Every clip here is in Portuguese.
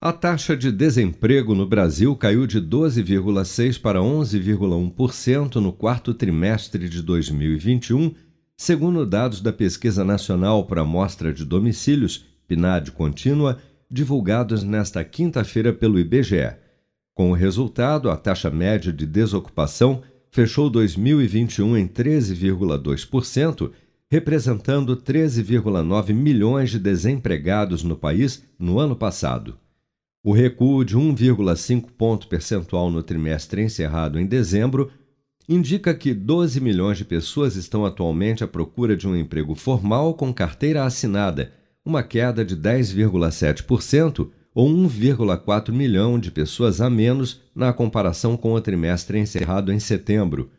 A taxa de desemprego no Brasil caiu de 12,6% para 11,1% no quarto trimestre de 2021, segundo dados da Pesquisa Nacional para Amostra de Domicílios, PNAD contínua, divulgados nesta quinta-feira pelo IBGE. Com o resultado, a taxa média de desocupação fechou 2021 em 13,2%, representando 13,9 milhões de desempregados no país no ano passado. O recuo de 1,5 ponto percentual no trimestre encerrado em dezembro indica que 12 milhões de pessoas estão atualmente à procura de um emprego formal com carteira assinada, uma queda de 10,7% ou 1,4 milhão de pessoas a menos na comparação com o trimestre encerrado em setembro.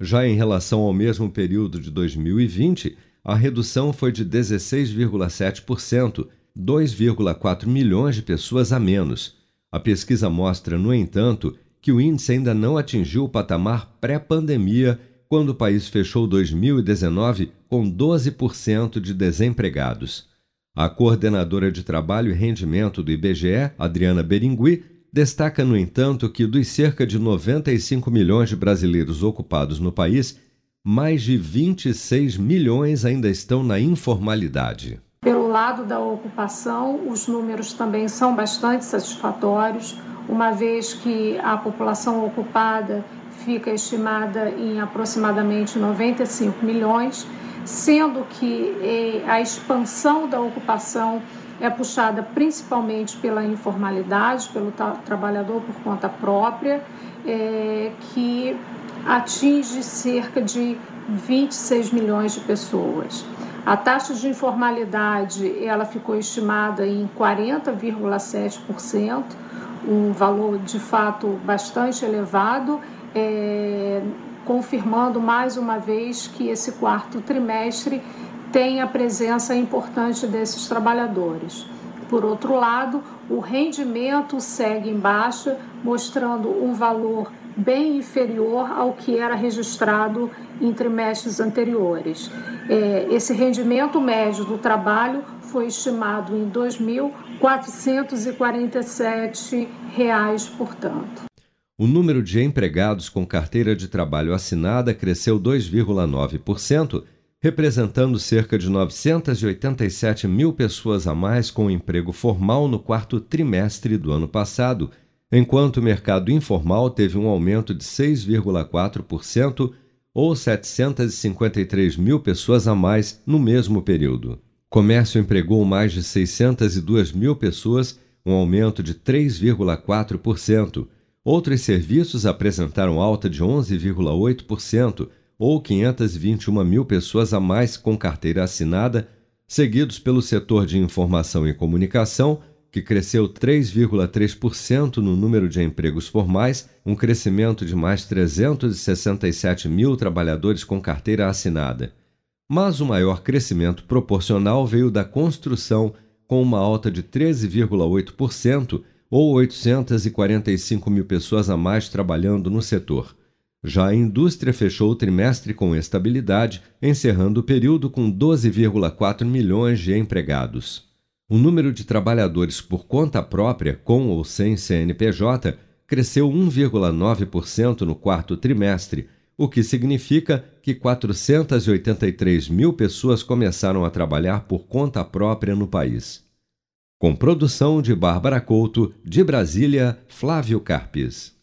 Já em relação ao mesmo período de 2020, a redução foi de 16,7%, 2,4 milhões de pessoas a menos. A pesquisa mostra, no entanto, que o índice ainda não atingiu o patamar pré-pandemia, quando o país fechou 2019 com 12% de desempregados. A coordenadora de trabalho e rendimento do IBGE, Adriana Beringui, destaca, no entanto, que dos cerca de 95 milhões de brasileiros ocupados no país, mais de 26 milhões ainda estão na informalidade lado da ocupação, os números também são bastante satisfatórios, uma vez que a população ocupada fica estimada em aproximadamente 95 milhões, sendo que eh, a expansão da ocupação é puxada principalmente pela informalidade, pelo trabalhador por conta própria, é, que atinge cerca de 26 milhões de pessoas. A taxa de informalidade ela ficou estimada em 40,7%, um valor de fato bastante elevado, é, confirmando mais uma vez que esse quarto trimestre tem a presença importante desses trabalhadores. Por outro lado, o rendimento segue em baixa, mostrando um valor bem inferior ao que era registrado em trimestres anteriores. É, esse rendimento médio do trabalho foi estimado em R$ 2.447, portanto. O número de empregados com carteira de trabalho assinada cresceu 2,9%, representando cerca de 987 mil pessoas a mais com emprego formal no quarto trimestre do ano passado enquanto o mercado informal teve um aumento de 6,4% ou 753 mil pessoas a mais no mesmo período. Comércio empregou mais de 602 mil pessoas, um aumento de 3,4%. Outros serviços apresentaram alta de 11,8%, ou 521 mil pessoas a mais com carteira assinada, seguidos pelo setor de informação e comunicação, que cresceu 3,3% no número de empregos formais, um crescimento de mais 367 mil trabalhadores com carteira assinada. Mas o maior crescimento proporcional veio da construção, com uma alta de 13,8%, ou 845 mil pessoas a mais trabalhando no setor. Já a indústria fechou o trimestre com estabilidade, encerrando o período com 12,4 milhões de empregados o número de trabalhadores por conta própria, com ou sem CNPJ, cresceu 1,9% no quarto trimestre, o que significa que 483 mil pessoas começaram a trabalhar por conta própria no país. Com produção de Bárbara Couto, de Brasília, Flávio Carpes.